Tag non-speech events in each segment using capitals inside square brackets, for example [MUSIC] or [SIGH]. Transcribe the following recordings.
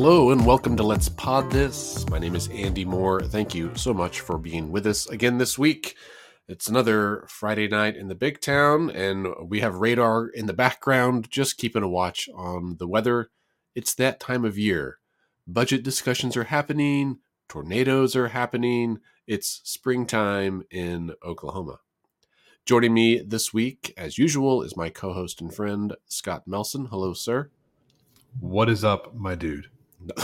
Hello and welcome to Let's Pod This. My name is Andy Moore. Thank you so much for being with us again this week. It's another Friday night in the big town, and we have radar in the background, just keeping a watch on the weather. It's that time of year. Budget discussions are happening, tornadoes are happening. It's springtime in Oklahoma. Joining me this week, as usual, is my co host and friend, Scott Melson. Hello, sir. What is up, my dude? [LAUGHS]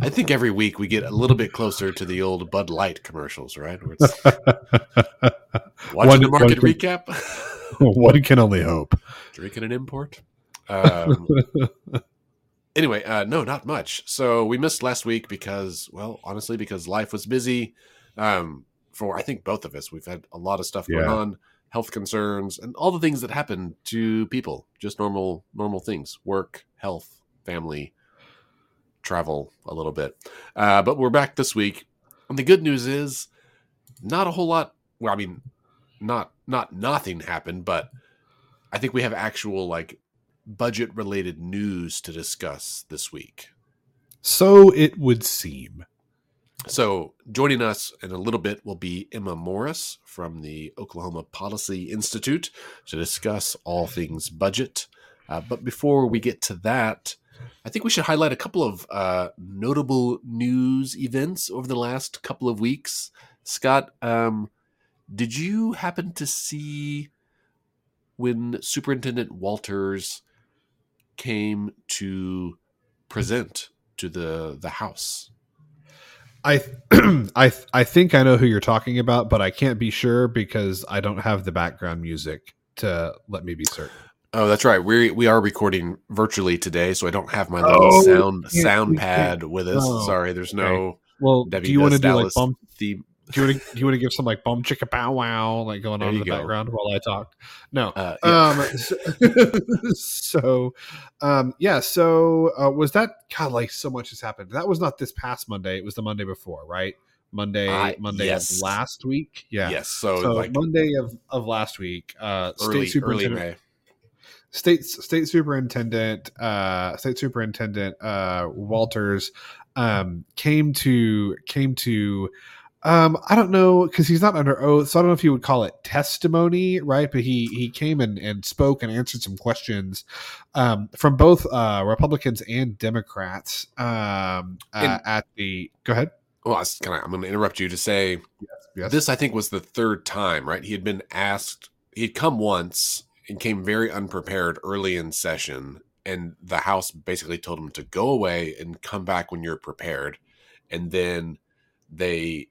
I think every week we get a little bit closer to the old Bud Light commercials, right? Where it's [LAUGHS] watching One- the market one- recap, [LAUGHS] One can only hope. drinking an import. Um, anyway, uh, no, not much. So we missed last week because, well, honestly, because life was busy. Um, for I think both of us, we've had a lot of stuff going Yeah. on, health concerns, and all the things that happen to people. Just normal, normal things: work, health, family, travel a little bit. Uh, but we're back this week, and the good news is, not a whole lot. Well, I mean, not not nothing happened, but I think we have actual like budget related news to discuss this week. So it would seem. So, joining us in a little bit will be Emma Morris from the Oklahoma Policy Institute to discuss all things budget. Uh, but before we get to that, I think we should highlight a couple of uh, notable news events over the last couple of weeks. Scott, um, did you happen to see when Superintendent Walters came to present to the the House? I [CLEARS THROAT] I I think I know who you're talking about, but I can't be sure because I don't have the background music to let me be certain. Oh, that's right. We we are recording virtually today, so I don't have my little Oh, sound sound pad with us. Oh, Sorry, there's no Well, Debbie do you want to do like bump? theme. Do you want to do you want to give some like bum chicka bow wow like going There on in the go. background while I talk? No. Uh, yeah. Um. So, [LAUGHS] so, um. Yeah. So, uh, was that God? Like so much has happened. That was not this past Monday. It was the Monday before, right? Monday. Uh, Monday yes. of last week. Yeah. yes. So, So like Monday of, of last week, uh, early state early superintendent, May. State state superintendent, uh, state superintendent uh, Walters um, came to came to. Um, I don't know because he's not under oath, so I don't know if you would call it testimony, right? But he he came and, and spoke and answered some questions um, from both uh, Republicans and Democrats um, uh, And- at the. Go ahead. Well, I I'm going to interrupt you to say Yes. this. I think was the third time, right? He had been asked. He'd come once and came very unprepared early in session, and the House basically told him to go away and come back when you're prepared. And then they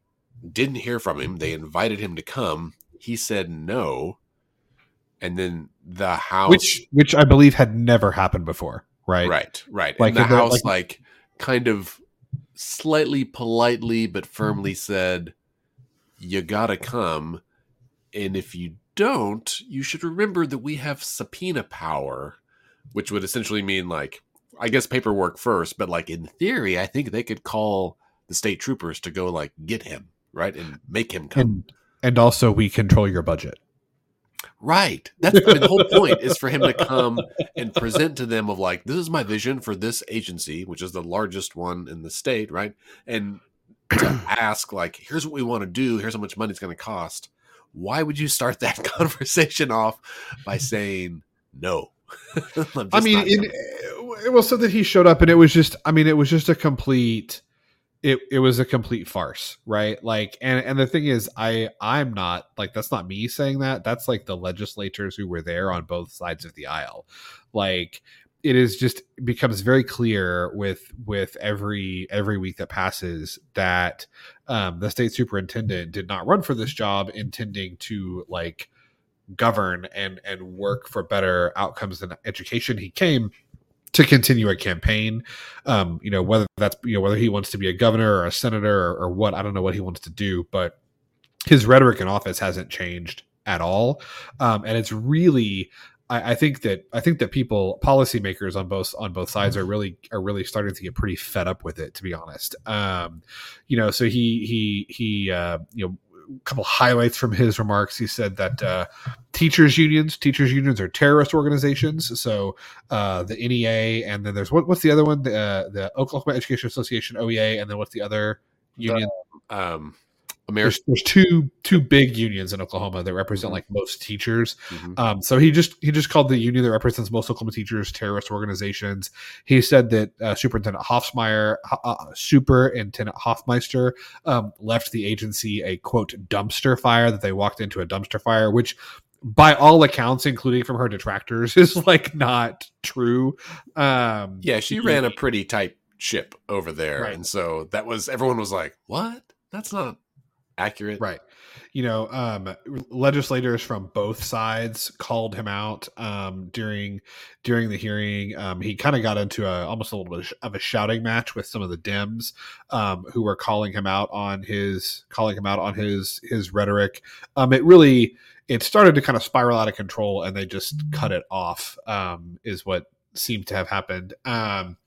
didn't hear from him. They invited him to come. He said no. And then the House, which which I believe had never happened before, right? right, right, Like, and the House, like- like, kind of slightly politely but firmly said, "You gotta come, and if you don't, you should remember that we have subpoena power." Which would essentially mean like, I guess paperwork first, but like in theory, I think they could call the state troopers to go like get him, right, and make him come. And and also we control your budget. Right. That's I mean, the whole point is for him to come and present to them of like, this is my vision for this agency, which is the largest one in the state, right? And to ask like, here's what we want to do. Here's how much money it's going to cost. Why would you start that [LAUGHS] conversation off by saying no? [LAUGHS] I mean, it eh, was so that he showed up, and it was just. I mean, it was just a complete. It it was a complete farce, right? Like, and and the thing is, I I'm not like that's not me saying that. That's like the legislators who were there on both sides of the aisle. Like, it is just becomes very clear with with every every week that passes that um, the state superintendent did not run for this job intending to like govern and and work for better outcomes in education. He came to continue a campaign. Um you know whether that's you know whether he wants to be a governor or a senator or, or what i don't know what he wants to do but his rhetoric in office hasn't changed at all. Um and it's really I, I think that I think that people, policymakers on both on both sides, are really are really starting to get pretty fed up with it. To be honest, um, you know. So he he he uh, you know a couple highlights from his remarks. He said that uh, teachers unions. Teachers unions are terrorist organizations. So uh, the NEA, and then there's what, what's the other one? The, uh, the Oklahoma Education Association (OEA), and then what's the other union? The, um, There's, there's, two two big unions in Oklahoma that represent like most teachers. Mm-hmm. Um, so he just he just called the union that represents most Oklahoma teachers terrorist organizations. He said that uh, Superintendent Hofsmeyer, uh, Superintendent Hofmeister, um, left the agency a quote dumpster fire that they walked into a dumpster fire, which by all accounts, including from her detractors, [LAUGHS] is like not true. Um, yeah, she ran a pretty tight ship over there, right. and so that was everyone was like, "What? That's not accurate. Right. You know, um, legislators from both sides called him out um, during during the hearing. Um, he kind of got into a almost a little bit of a shouting match with some of the Dems um, who were calling him out on his calling him out on his his rhetoric. Um, it really it started to kind of spiral out of control, and they just cut it off. Um, is what seemed to have happened. Um,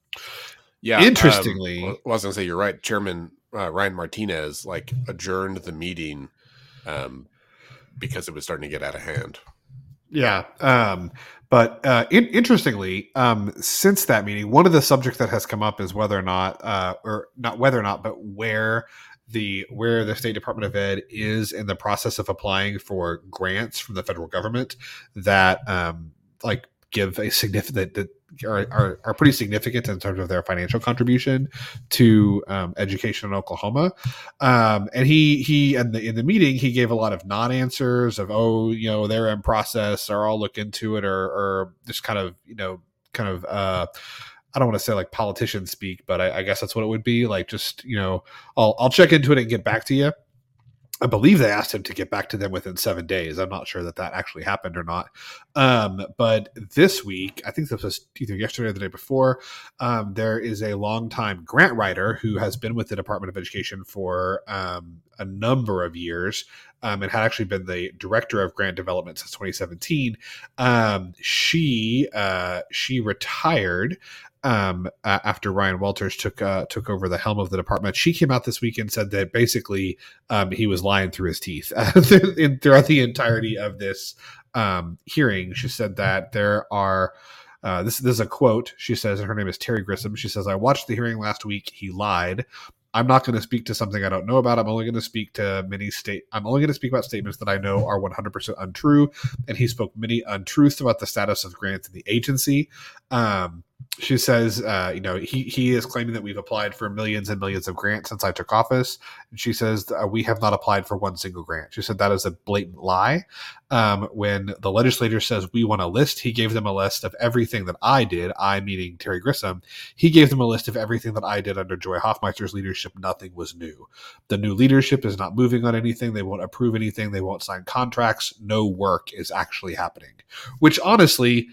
yeah. Interestingly, I was going to say you're right, Chairman uh, Ryan Martinez like adjourned the meeting um, because it was starting to get out of hand. Yeah. Um, but uh, in, interestingly, um, since that meeting, one of the subjects that has come up is whether or not, uh, or not whether or not, but where the where the State Department of Ed is in the process of applying for grants from the federal government that um, like give a significant that are, are, are pretty significant in terms of their financial contribution to um, education in Oklahoma. Um, and he he in the in the meeting he gave a lot of non answers of oh you know they're in process or I'll look into it or or just kind of you know kind of uh, I don't want to say like politician speak, but I, I guess that's what it would be like. Just you know I'll I'll check into it and get back to you. I believe they asked him to get back to them within seven days. I'm not sure that that actually happened or not. Um, but this week, I think this was either yesterday or the day before, um, there is a longtime grant writer who has been with the Department of Education for um, a number of years um, and had actually been the director of grant development since 2017. Um, she uh, she retired um, after Ryan Walters took uh, took over the helm of the department. She came out this week and said that basically um, he was lying through his teeth [LAUGHS] in, throughout the entirety of this um, hearing. She said that there are. Uh, this, this is a quote. She says, her name is Terry Grissom. She says, I watched the hearing last week. He lied. I'm not going to speak to something I don't know about. I'm only going to speak to many state. I'm only going to speak about statements that I know are 100% untrue. And he spoke many untruths about the status of grants in the agency. Um, she says, uh, you know, he he is claiming that we've applied for millions and millions of grants since I took office. And she says uh, we have not applied for one single grant. She said that is a blatant lie. Um, when the legislator says we want a list, he gave them a list of everything that I did. I meaning Terry Grissom. He gave them a list of everything that I did under Joy Hofmeister's leadership. Nothing was new. The new leadership is not moving on anything. They won't approve anything. They won't sign contracts. No work is actually happening. Which honestly,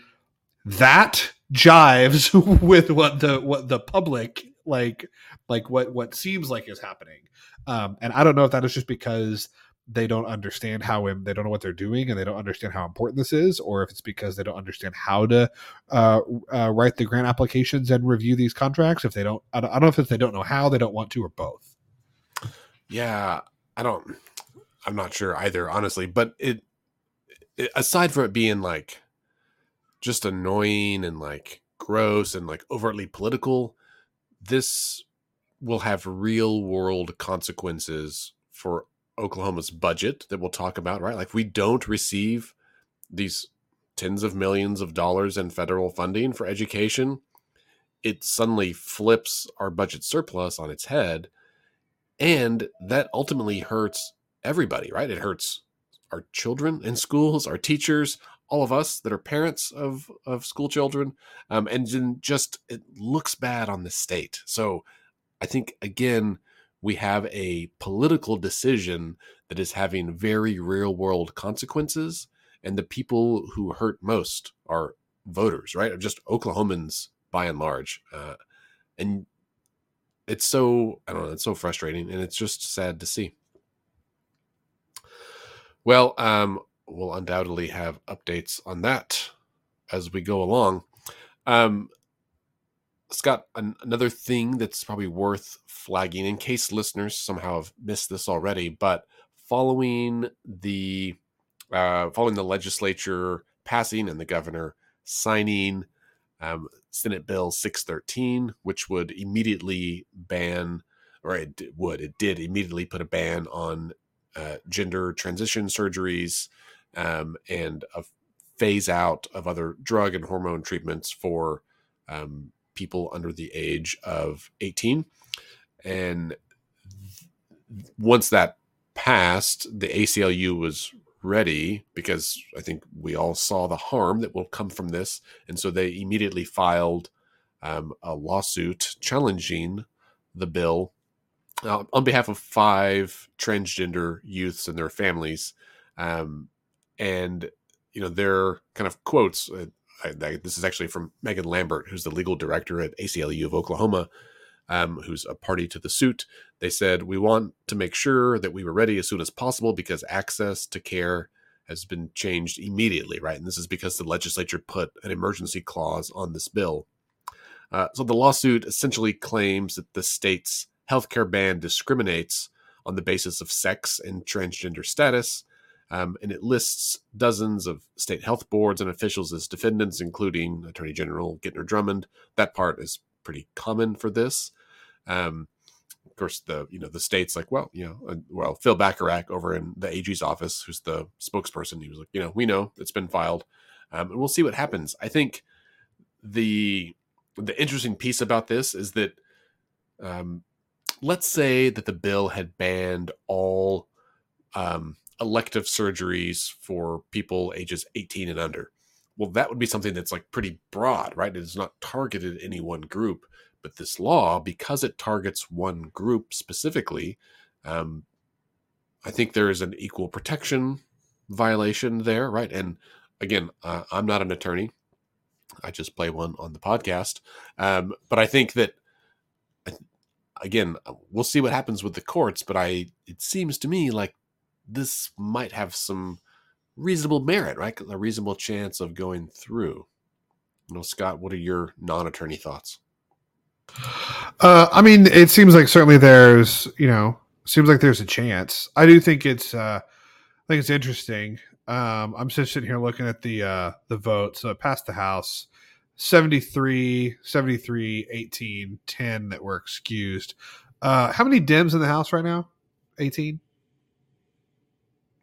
that jives [LAUGHS] with what the what the public like like what what seems like is happening. Um and i don't know if that is just because they don't understand how they don't know what they're doing and they don't understand how important this is or if it's because they don't understand how to uh, uh, write the grant applications and review these contracts. If they don't I, don't know if they don't know how they don't want to or both. Yeah i don't i'm not sure either honestly but it, it aside from it being like just annoying and like gross and like overtly political, this will have real world consequences for Oklahoma's budget that we'll talk about, right? Like we don't receive these tens of millions of dollars in federal funding for education. It suddenly flips our budget surplus on its head. And that ultimately hurts everybody, right? It hurts our children in schools, our teachers, all of us that are parents of of school children, um, and then just it looks bad on the state. So I think again we have a political decision that is having very real world consequences, and the people who hurt most are voters, right? Just Oklahomans by and large, uh, and it's so I don't know, it's so frustrating, and it's just sad to see. Well, um, we'll undoubtedly have updates on that as we go along. Um, Scott, an- another thing that's probably worth flagging in case listeners somehow have missed this already, but following the uh, following the legislature passing and the governor signing um, Senate Bill 613, which would immediately ban, or it would, it did immediately put a ban on uh, gender transition surgeries um, and a phase out of other drug and hormone treatments for um, people under the age of 18. And once that passed, the ACLU was ready because I think we all saw the harm that will come from this. And so they immediately filed um, a lawsuit challenging the bill uh, on behalf of five transgender youths and their families. Um, and, you know, their kind of quotes. Uh, I, this is actually from Megan Lambert, who's the legal director at ACLU of Oklahoma, um, who's a party to the suit. They said, We want to make sure that we were ready as soon as possible because access to care has been changed immediately, right? And this is because the legislature put an emergency clause on this bill. Uh, so the lawsuit essentially claims that the state's healthcare ban discriminates on the basis of sex and transgender status. Um, and it lists dozens of state health boards and officials as defendants, including Attorney General Gentner Drummond. That part is pretty common for this. Um, of course, the you know the state's like, well, you know, uh, well, Phil Bacharach over in the AG's office, who's the spokesperson, he was like, you know, we know it's been filed, um, and we'll see what happens. I think the the interesting piece about this is that um, let's say that the bill had banned all um, elective surgeries for people ages 18 and under. Well, that would be something that's like pretty broad, right? It is not targeted any one group. But this law, because it targets one group specifically, um, I think there is an equal protection violation there, right? And again, uh, I'm not an attorney. I just play one on the podcast. Um, but I think that again, we'll see what happens with the courts, but I it seems to me like this might have some reasonable merit, right? A reasonable chance of going through. You know, Scott, what are your non-attorney thoughts? Uh, I mean, it seems like certainly there's, you know, seems like there's a chance. I do think it's, uh, I think it's interesting. Um, I'm just sitting here looking at the uh, the vote. So it passed the House. 73, 73, 18, 10 that were excused. Uh, how many Dems in the House right now? 18?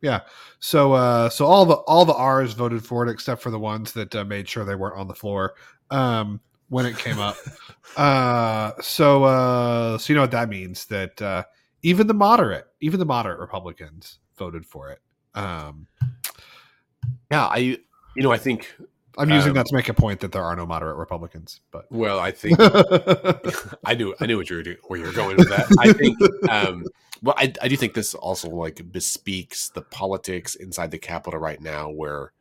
Yeah. So uh so all the all the R's voted for it except for the ones that uh, made sure they weren't on the floor um when it came up. [LAUGHS] uh so uh so you know what that means that uh even the moderate, even the moderate Republicans voted for it. Um yeah, I you know, I think I'm using um, that to make a point that there are no moderate Republicans. But well, I think [LAUGHS] I knew I knew what you were doing, where you were going with that. I think um, well, I, I do think this also like bespeaks the politics inside the Capitol right now, where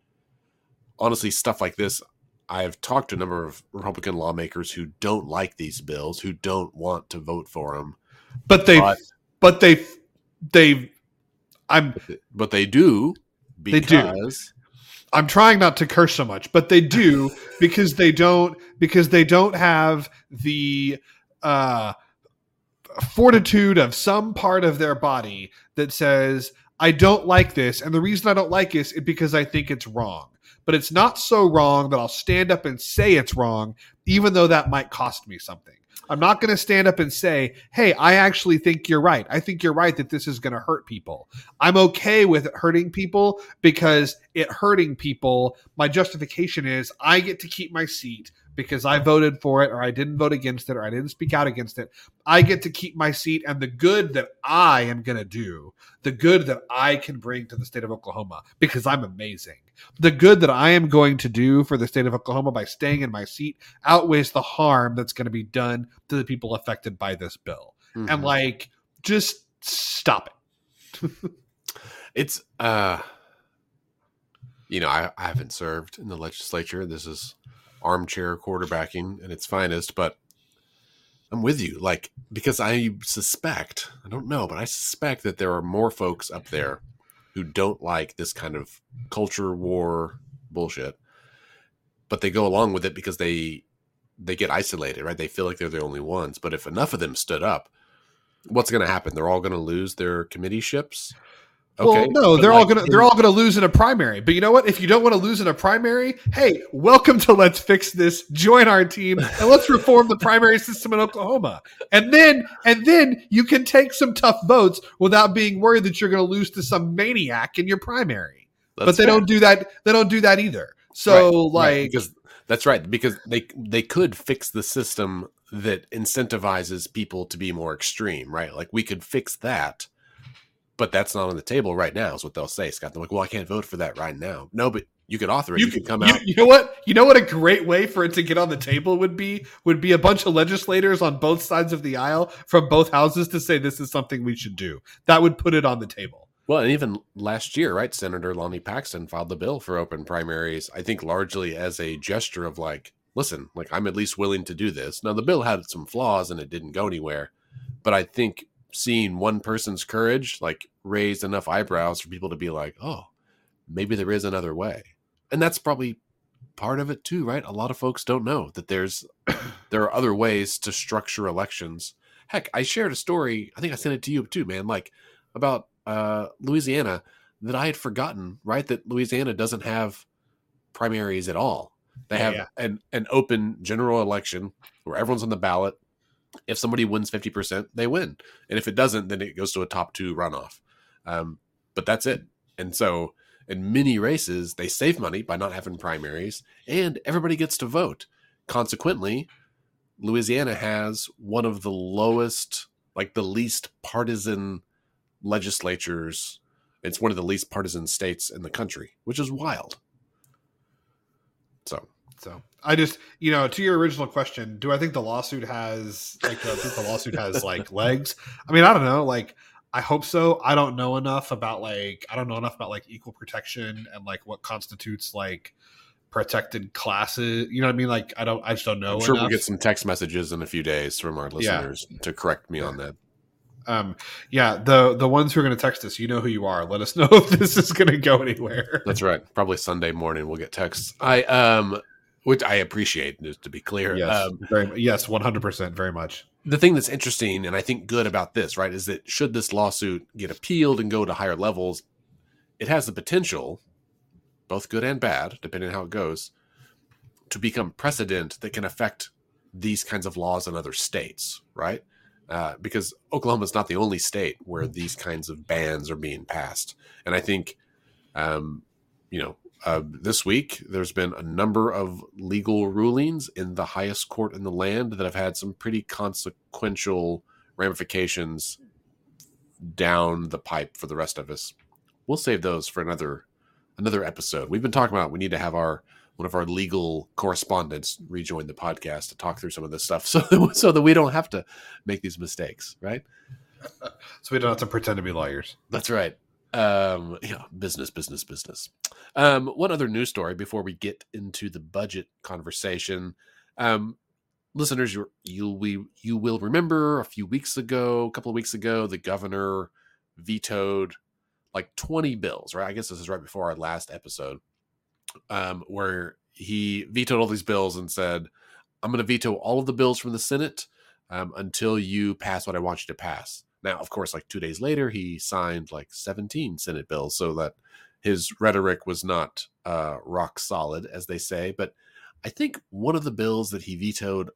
honestly stuff like this. I've talked to a number of Republican lawmakers who don't like these bills, who don't want to vote for them, but they, but, but they, they, I'm, but they do because they do I'm trying not to curse so much, but they do [LAUGHS] because they don't because they don't have the uh, fortitude of some part of their body that says I don't like this, and the reason I don't like this is because I think it's wrong. But it's not so wrong that I'll stand up and say it's wrong, even though that might cost me something. I'm not going to stand up and say, hey, I actually think you're right. I think you're right that this is going to hurt people. I'm okay with hurting people because it hurting people, my justification is I get to keep my seat because I voted for it or I didn't vote against it or I didn't speak out against it. I get to keep my seat and the good that I am going to do, the good that I can bring to the state of Oklahoma because I'm amazing. The good that I am going to do for the state of Oklahoma by staying in my seat outweighs the harm that's going to be done to the people affected by this bill. Mm-hmm. And like just stop it. [LAUGHS] it's uh you know, I, I haven't served in the legislature. This is armchair quarterbacking at its finest, but I'm with you. Like, because I suspect, I don't know, but I suspect that there are more folks up there who don't like this kind of culture war bullshit, but they go along with it because they they get isolated, right? They feel like they're the only ones. But if enough of them stood up, what's going to happen? They're all going to lose their committee ships. Okay. Well, no, they're like, all gonna they're all gonna lose in a primary. But you know what? If you don't want to lose in a primary, hey, welcome to Let's Fix This. Join our team and let's reform the primary system in Oklahoma. And then and then you can take some tough votes without being worried that you're gonna lose to some maniac in your primary. That's but they fair. don't do that. They don't do that either. So right, like right, because that's right because they they could fix the system that incentivizes people to be more extreme, right? Like we could fix that but that's not on the table right now. Is what they'll say, Scott. They're like, well, I can't vote for that right now. No, but you could author it. You, you could come you, out. You know what? You know what? A great way for it to get on the table would be would be a bunch of legislators on both sides of the aisle from both houses to say this is something we should do. That would put it on the table. Well, and even last year, right? Senator Lonnie Paxton filed the bill for open primaries. I think largely as a gesture of like, listen, like I'm at least willing to do this. Now the bill had some flaws and it didn't go anywhere, but I think seeing one person's courage like raised enough eyebrows for people to be like, oh, maybe there is another way. And that's probably part of it too, right? A lot of folks don't know that there's [CLEARS THROAT] there are other ways to structure elections. Heck, I shared a story, I think I sent it to you too, man, like about uh Louisiana that I had forgotten, right? That Louisiana doesn't have primaries at all. They yeah, have yeah. an an open general election where everyone's on the ballot if somebody wins 50%, they win. And if it doesn't, then it goes to a top two runoff. Um, but that's it. And so in many races, they save money by not having primaries and everybody gets to vote. Consequently, Louisiana has one of the lowest, like the least partisan legislatures. It's one of the least partisan states in the country, which is wild. So so I just, you know, to your original question, do I think the lawsuit has like think the lawsuit has [LAUGHS] like legs? I mean, I don't know. Like, I hope so. I don't know enough about like I don't know enough about like equal protection and like what constitutes like protected classes. You know what I mean? Like I don't I just don't know. I'm sure enough. we'll get some text messages in a few days from our listeners yeah. to correct me yeah. on that. Um yeah, the the ones who are gonna text us, you know who you are. Let us [LAUGHS] know if this is gonna go anywhere. That's right. Probably Sunday morning we'll get texts. I um which I appreciate, just to be clear. Yes, um, very, yes, one hundred percent, very much. The thing that's interesting, and I think good about this, right, is that should this lawsuit get appealed and go to higher levels, it has the potential, both good and bad, depending on how it goes, to become precedent that can affect these kinds of laws in other states, right? Uh, because Oklahoma is not the only state where these kinds of bans are being passed, and I think, um, you know, uh, this week, there's been a number of legal rulings in the highest court in the land that have had some pretty consequential ramifications down the pipe for the rest of us. We'll save those for another another episode. We've been talking about we need to have our one of our legal correspondents rejoin the podcast to talk through some of this stuff, [LAUGHS] so that, so that we don't have to make these mistakes, right? [LAUGHS] so we don't have to pretend to be lawyers. That's right. Um, yeah, business, business, business. Um, one other news story before we get into the budget conversation. Um, listeners, you you we you will remember a few weeks ago, a couple of weeks ago, the governor vetoed like 20 bills, right? I guess this is right before our last episode, um, where he vetoed all these bills and said, I'm going to veto all of the bills from the Senate um, until you pass what I want you to pass. Now, of course, like two days later, he signed like 17 Senate bills so that his rhetoric was not uh, rock solid, as they say. But I think one of the bills that he vetoed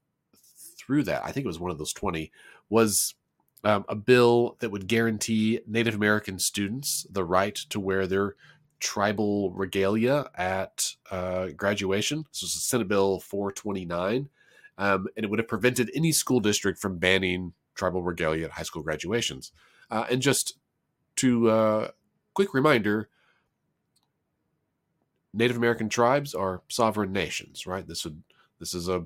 through that, I think it was one of those 20, was um, a bill that would guarantee Native American students the right to wear their tribal regalia at uh, graduation. This was Senate Bill 429. Um, and it would have prevented any school district from banning tribal regalia at high school graduations. Uh, and just to uh, quick reminder, Native American tribes are sovereign nations, right? This would this is a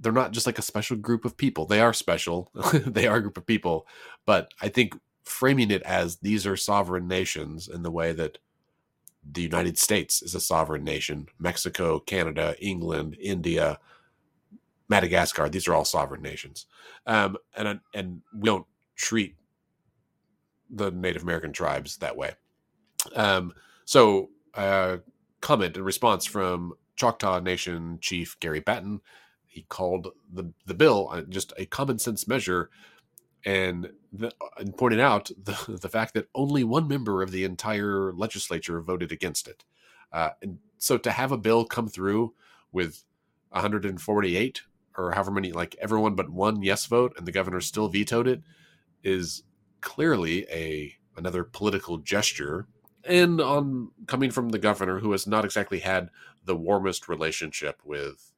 they're not just like a special group of people. They are special. [LAUGHS] they are a group of people, but I think framing it as these are sovereign nations in the way that the United States is a sovereign nation, Mexico, Canada, England, India, Madagascar. These are all sovereign nations, um, and and we don't treat the Native American tribes that way. Um, so, uh, comment and response from Choctaw Nation Chief Gary Batton. He called the the bill uh, just a common sense measure and, the, and pointed out [LAUGHS] the, the fact that only one member of the entire legislature voted against it. Uh, and so to have a bill come through with 148 or however many, like everyone but one yes vote, and the governor still vetoed it, is clearly a another political gesture. And on coming from the governor who has not exactly had the warmest relationship with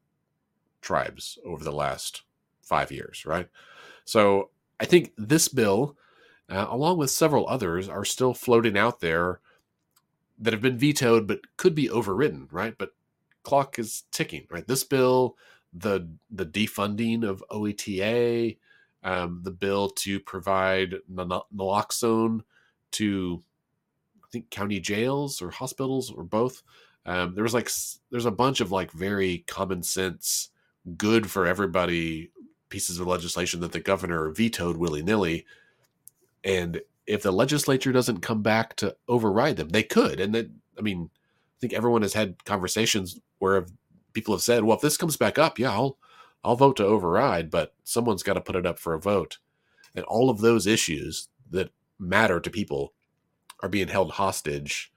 tribes over the last five years right? So i think this bill uh, along with several others are still floating out there that have been vetoed but could be overridden right? But clock is ticking right? This bill the the defunding of oeta um, the bill to provide naloxone to I think county jails or hospitals or both. Um, there was like there's a bunch of like very common sense, good for everybody pieces of legislation that the governor vetoed willy nilly, and if the legislature doesn't come back to override them, they could. And that I mean, I think everyone has had conversations where people have said, "Well, if this comes back up, yeah, I'll I'll vote to override," but someone's got to put it up for a vote. And all of those issues that matter to people are being held hostage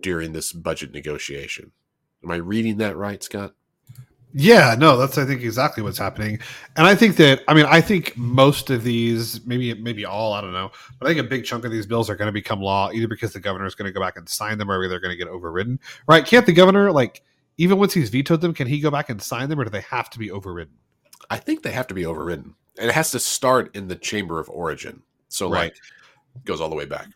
during this budget negotiation. Am I reading that right, Scott? Yeah, no, that's I think exactly what's happening. And I think that I mean I think most of these, maybe maybe all, I don't know, but I think a big chunk of these bills are going to become law either because the governor is going to go back and sign them or they're going to get overridden. Right? Can't the governor like even once he's vetoed them, can he go back and sign them or do they have to be overridden? I think they have to be overridden. And it has to start in the chamber of origin. So right. like goes all the way back.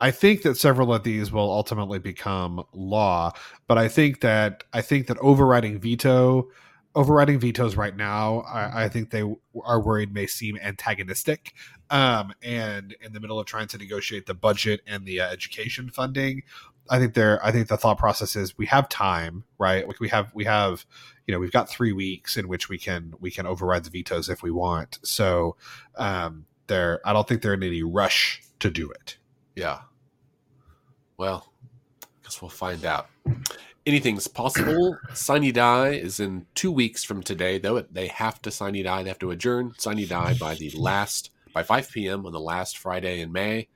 I think that several of these will ultimately become law, but I think that I think that overriding veto, overriding vetoes right now, I, I think they are worried may seem antagonistic. Um, and in the middle of trying to negotiate the budget and the uh, education funding, I think there. I think the thought process is we have time, right? Like we have we have you know we've got three weeks in which we can we can override the vetoes if we want. So um, there, I don't think they're in any rush to do it. Yeah. Well, I guess we'll find out. Anything's possible. [CLEARS THROAT] Sine Die is in two weeks from today, though. They have to sine die. They have to adjourn sine die by the last by 5 p.m. on the last Friday in May.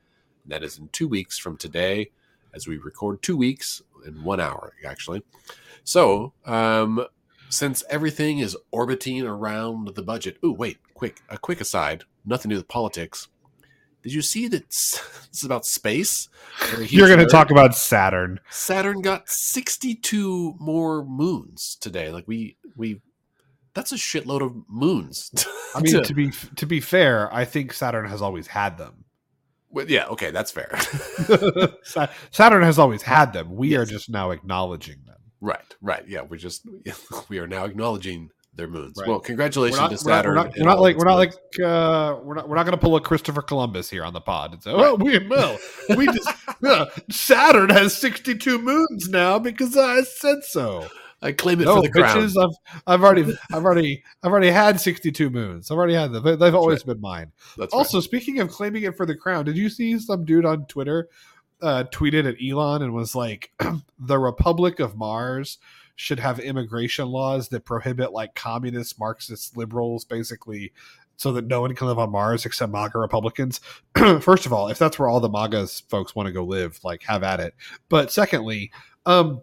That is in two weeks from today, as we record two weeks in one hour, actually. So, um, since everything is orbiting around the budget. Oh, wait, quick, a quick aside. Nothing to do with politics. Did you see that [LAUGHS] this is about space? You're going to talk about Saturn. Saturn got 62 more moons today. Like we we that's a shitload of moons. [LAUGHS] I mean, to, to be to be fair, I think Saturn has always had them. Well, yeah, okay, that's fair. [LAUGHS] Saturn has always had them. We yes. are just now acknowledging them. Right, right. Yeah, we're just [LAUGHS] we are now acknowledging their moons. Right. Well, congratulations not, to Saturn. We're not, we're not like we're not like uh, we're not we're not going to pull a Christopher Columbus here on the pod and say, "Oh, we will." we just [LAUGHS] uh, Saturn has sixty two moons now because I said so. I claim it no, for the bitches, crown. I've I've already [LAUGHS] I've already I've already had sixty two moons. I've already had them. They've That's always right. been mine. That's also, right. speaking of claiming it for the crown, did you see some dude on Twitter uh, tweeted at Elon and was like, [CLEARS THROAT] "The Republic of Mars." should have immigration laws that prohibit like communist, Marxist, liberals, basically, so that no one can live on Mars except MAGA Republicans. [CLEARS THROAT] First of all, if that's where all the MAGA folks want to go live, like have at it. But secondly, um,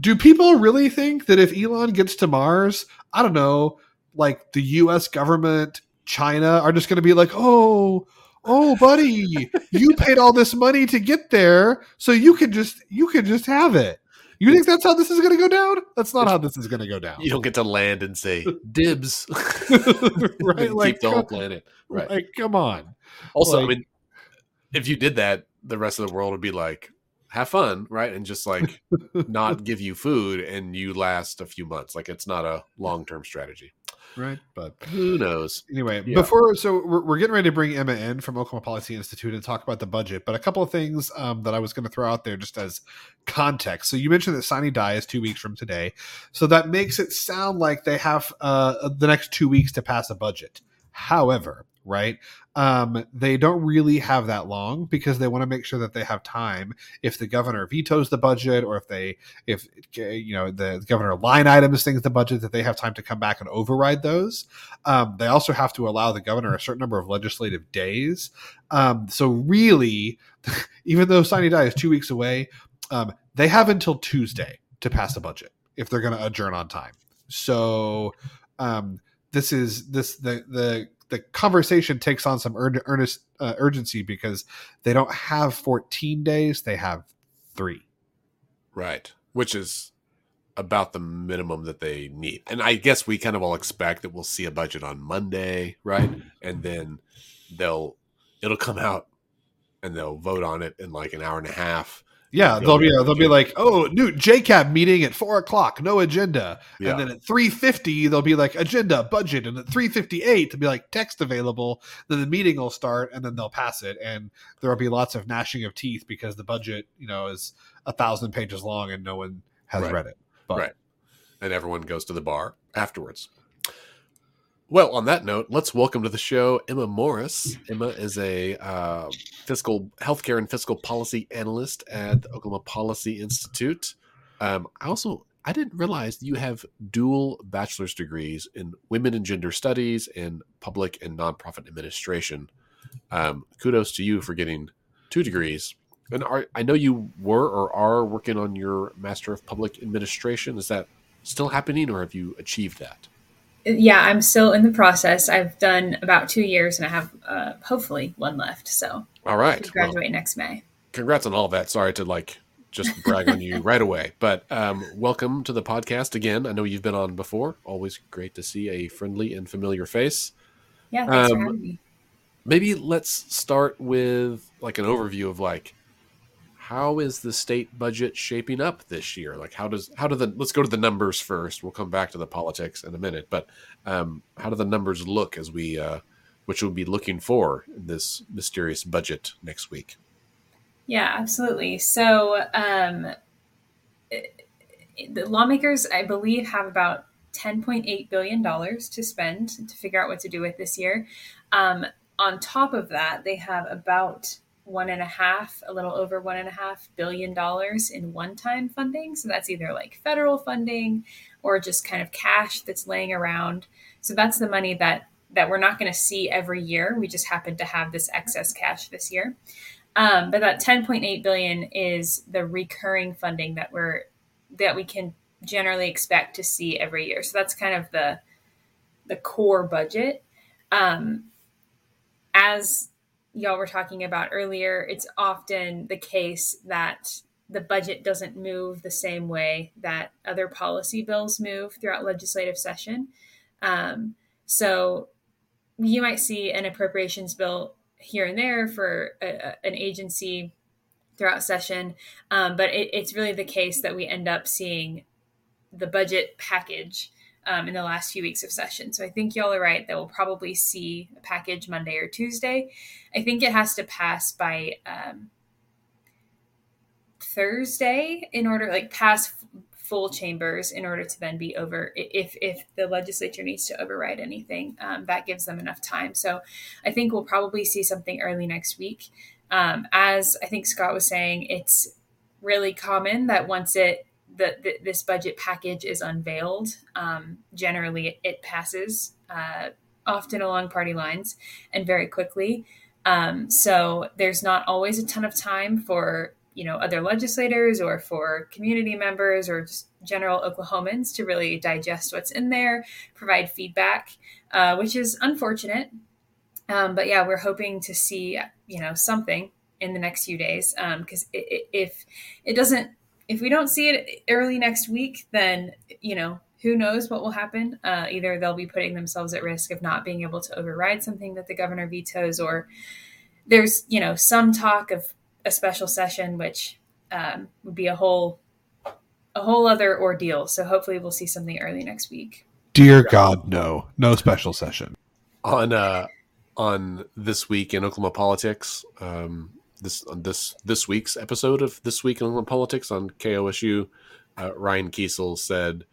do people really think that if Elon gets to Mars, I don't know, like the U.S. government, China are just going to be like, oh, oh buddy you [LAUGHS] paid all this money to get there so you can just you can just have it you think that's how this is going to go down? That's not how this is going to go down. You don't get to land and say dibs, [LAUGHS] [LAUGHS] right? like the whole planet, right? Like, come on. Also, like, I mean, if you did that, the rest of the world would be like, "Have fun," right? And just like [LAUGHS] not give you food, and you last a few months. Like it's not a long term strategy right? But who knows? Anyway, yeah. before so we're, we're, getting ready to bring Emma in from Oklahoma Policy Institute and talk about the budget. But a couple of things um, that I was going to throw out there just as context. So you mentioned that Sine Die is two weeks from today, so that makes it sound like they have uh, the next two weeks to pass a budget. However, right? Um, they don't really have that long because they want to make sure that they have time. If the governor vetoes the budget, or if they, if you know, the governor line items things the budget, that they have time to come back and override those. Um, they also have to allow the governor a certain number of legislative days. Um, so really, [LAUGHS] even though Sine Die is two weeks away, um, they have until Tuesday to pass a budget if they're going to adjourn on time. So um, this is this the the the conversation takes on some earnest uh, urgency because they don't have 14 days; they have three. Right, which is about the minimum that they need. And I guess we kind of all expect that we'll see a budget on Monday, right? And then they'll it'll come out and they'll vote on it in like an hour and a half yeah, they'll be uh, they'll be like, oh, new JCAB meeting at four o'clock, no agenda, yeah. and then at three fifty they'll be like agenda budget, and at three fifty eight to be like text available. Then the meeting will start, and then they'll pass it, and there will be lots of gnashing of teeth because the budget, you know, is a thousand pages long and no one has right. read it. But, right, and everyone goes to the bar afterwards. Well, on that note, let's welcome to the show Emma Morris. Emma is a uh, fiscal healthcare and fiscal policy analyst at the Oklahoma Policy Institute. Um, I also I didn't realize you have dual bachelor's degrees in women and gender studies and public and nonprofit administration. Um, kudos to you for getting two degrees. And are, I know you were or are working on your Master of Public Administration. Is that still happening, or have you achieved that? Yeah, I'm still in the process. I've done about two years, and I have uh, hopefully one left. So, all right, graduate well, next May. Congrats on all that. Sorry to like just brag on you [LAUGHS] right away, but um, welcome to the podcast again. I know you've been on before. Always great to see a friendly and familiar face. Yeah, thanks um, for having me. Maybe let's start with like an overview of like how is the state budget shaping up this year? Like, how does how do the let's go to the numbers first. We'll come back to the politics in a minute, but um, how do the numbers look as we uh, which we'll be looking for in this mysterious budget next week? Yeah, absolutely. So um, the lawmakers, I believe, have about $10.8 billion to spend to figure out what to do with this year. Um, on top of that, they have about one and a half, a little over one and a half billion dollars in one time funding. So that's either like federal funding or just kind of cash that's laying around. So that's the money that that we're not going to see every year. We just happen to have this excess cash this year. Um, but that 10.8 billion is the recurring funding that we're that we can generally expect to see every year. So that's kind of the the core budget. Um, as y'all were talking about earlier, it's often the case that the budget doesn't move the same way that other policy bills move throughout legislative session. Um, so you might see an appropriations bill here and there for a, a, an agency throughout session, um, but it, it's really the case that we end up seeing the budget package um, in the last few weeks of session. So I think y'all are right that we'll probably see a package Monday or Tuesday. I think it has to pass by um, Thursday in order, like pass f- full chambers in order to then be over. If if the legislature needs to override anything, um, that gives them enough time. So I think we'll probably see something early next week. Um, as I think Scott was saying, it's really common that once it the, the, this budget package is unveiled, um, generally it, it passes, uh, often along party lines and very quickly. Um, so there's not always a ton of time for you know other legislators or for community members or just general Oklahomans to really digest what's in there, provide feedback, uh, which is unfortunate. Um, but yeah, we're hoping to see you know something in the next few days because um, if it doesn't if we don't see it early next week, then you know who knows what will happen. Uh, either they'll be putting themselves at risk of not being able to override something that the governor vetoes, or there's you know some talk of a special session, which um, would be a whole a whole other ordeal. So hopefully we'll see something early next week. Dear God, no, no special session on uh on this week in Oklahoma politics. Um, this on this this week's episode of this week in politics on KOSU, uh, Ryan Kiesel said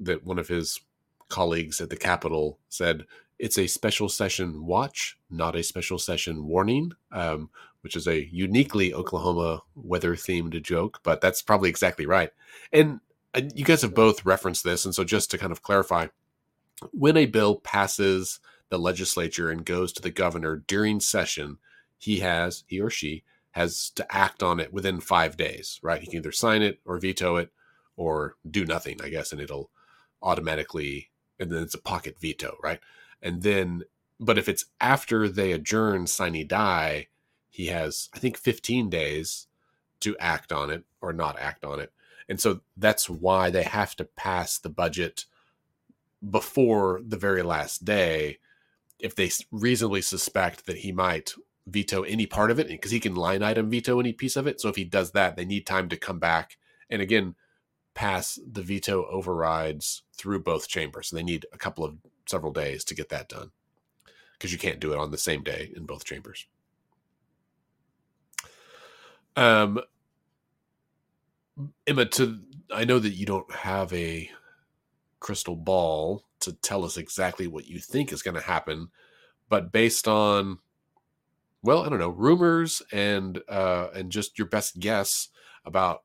that one of his colleagues at the Capitol said it's a special session watch, not a special session warning, um, which is a uniquely Oklahoma weather themed joke, but that's probably exactly right. And uh, you guys have both referenced this. And so, just to kind of clarify, when a bill passes the legislature and goes to the governor during session, he has, he or she has to act on it within five days, right? He can either sign it or veto it or do nothing, I guess, and it'll automatically, and then it's a pocket veto, right? And then, but if it's after they adjourn sine die, he has, I think, 15 days to act on it or not act on it. And so that's why they have to pass the budget before the very last day if they reasonably suspect that he might veto any part of it because he can line item veto any piece of it. So if he does that, they need time to come back and again pass the veto overrides through both chambers. So they need a couple of several days to get that done because you can't do it on the same day in both chambers. Um, Emma, to I know that you don't have a crystal ball to tell us exactly what you think is going to happen, but based on well, I don't know, rumors and uh, and just your best guess about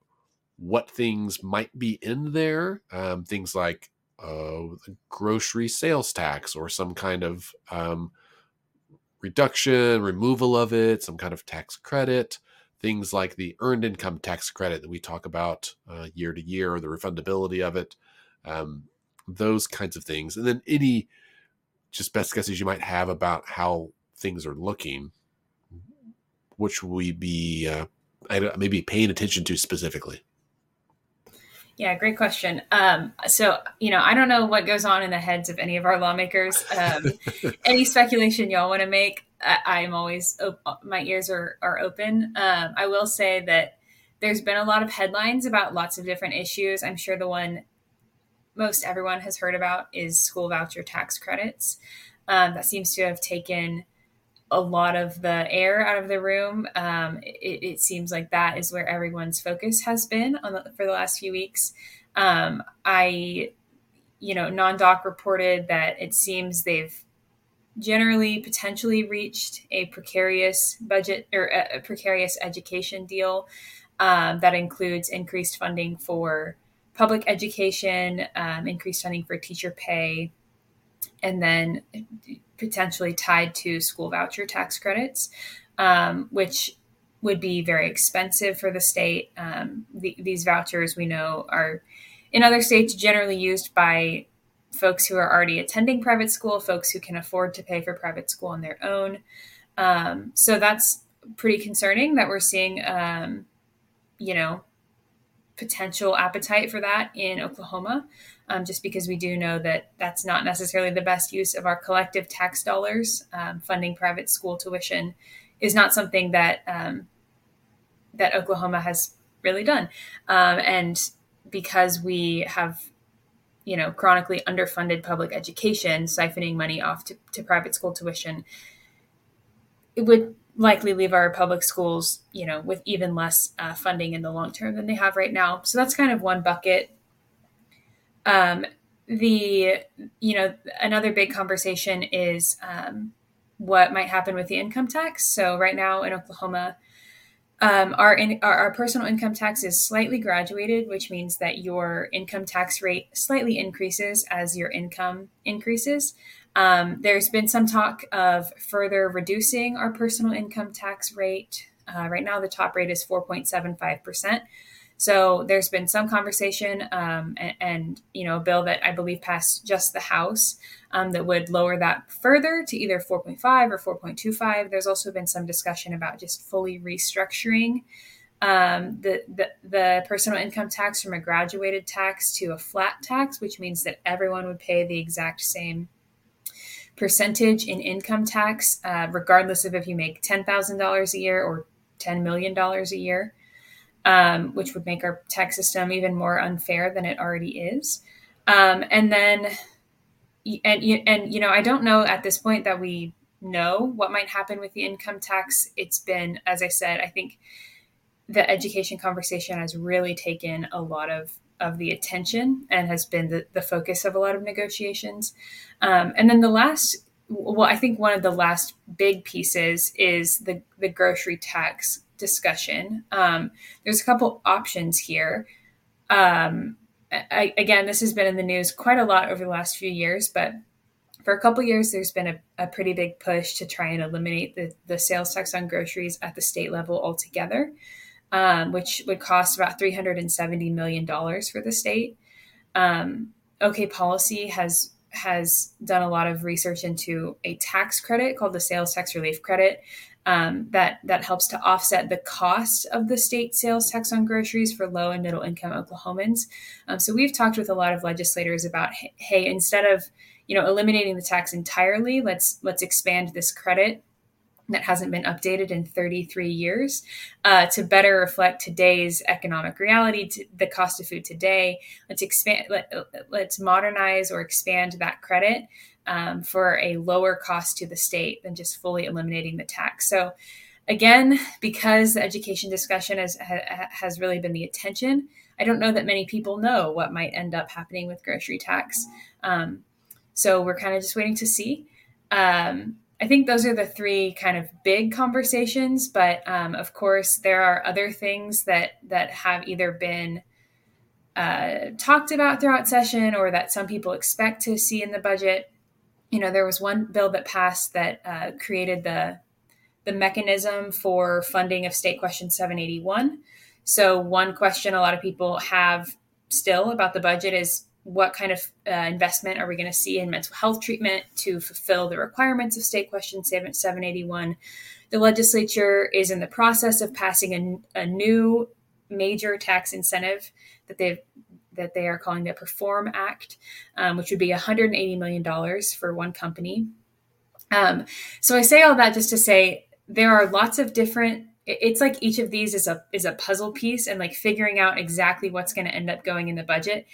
what things might be in there, um, things like uh, grocery sales tax or some kind of um, reduction, removal of it, some kind of tax credit, things like the earned income tax credit that we talk about uh, year to year, or the refundability of it, um, those kinds of things, and then any just best guesses you might have about how things are looking which we be uh, maybe paying attention to specifically? Yeah, great question. Um, so, you know, I don't know what goes on in the heads of any of our lawmakers. Um, [LAUGHS] any speculation y'all want to make, I, am always, op- my ears are, are open. Um, I will say that there's been a lot of headlines about lots of different issues. I'm sure the one most everyone has heard about is school voucher tax credits. Um, that seems to have taken a lot of the air out of the room. Um, it, it, seems like that is where everyone's focus has been the, for the last few weeks. Um, I, you know, NonDoc reported that it seems they've generally potentially reached a precarious budget or a, precarious education deal um, that includes increased funding for public education, um, increased funding for teacher pay, and then potentially tied to school voucher tax credits, um, which would be very expensive for the state. Um, the, these vouchers we know are in other states generally used by folks who are already attending private school, folks who can afford to pay for private school on their own. Um, so that's pretty concerning that we're seeing, um, you know, potential appetite for that in Oklahoma um, just because we do know that that's not necessarily the best use of our collective tax dollars. Um, funding private school tuition is not something that um, that Oklahoma has really done, um, and because we have you know chronically underfunded public education, siphoning money off to, to private school tuition, it would likely leave our public schools, you know, with even less uh, funding in the long term than they have right now. So that's kind of one bucket um, the you know another big conversation is um, what might happen with the income tax. So right now in Oklahoma, um, our, in, our, our personal income tax is slightly graduated, which means that your income tax rate slightly increases as your income increases. Um, there's been some talk of further reducing our personal income tax rate. Uh, right now, the top rate is 4.75 percent. So there's been some conversation um, and, and, you know, a bill that I believe passed just the House um, that would lower that further to either 4.5 or 4.25. There's also been some discussion about just fully restructuring um, the, the, the personal income tax from a graduated tax to a flat tax, which means that everyone would pay the exact same percentage in income tax, uh, regardless of if you make $10,000 a year or $10 million a year um, which would make our tax system even more unfair than it already is. Um, and then, and and you know, I don't know at this point that we know what might happen with the income tax. It's been, as I said, I think the education conversation has really taken a lot of of the attention and has been the, the focus of a lot of negotiations. Um, and then the last well, I think one of the last big pieces is the the grocery tax discussion. Um, there's a couple options here. Um, I, again, this has been in the news quite a lot over the last few years, but for a couple years, there's been a, a, pretty big push to try and eliminate the, the sales tax on groceries at the state level altogether, um, which would cost about $370 million for the state. Um, OK Policy has has done a lot of research into a tax credit called the sales tax relief credit um, that that helps to offset the cost of the state sales tax on groceries for low and middle income Oklahomans. Um, so we've talked with a lot of legislators about, hey, instead of you know eliminating the tax entirely, let's let's expand this credit that hasn't been updated in 33 years uh, to better reflect today's economic reality, the cost of food today. Let's expand, let, let's modernize or expand that credit um, for a lower cost to the state than just fully eliminating the tax. So, again, because the education discussion has, ha, has really been the attention, I don't know that many people know what might end up happening with grocery tax. Um, so, we're kind of just waiting to see. Um, I think those are the three kind of big conversations, but um, of course there are other things that that have either been uh, talked about throughout session or that some people expect to see in the budget you know, there was one bill that passed that uh, created the the mechanism for funding of State Question 781. So, one question a lot of people have still about the budget is what kind of uh, investment are we going to see in mental health treatment to fulfill the requirements of State Question 781? The legislature is in the process of passing a, a new major tax incentive that they've that they are calling the Perform Act, um, which would be $180 million for one company. Um, so I say all that just to say there are lots of different. It's like each of these is a is a puzzle piece, and like figuring out exactly what's going to end up going in the budget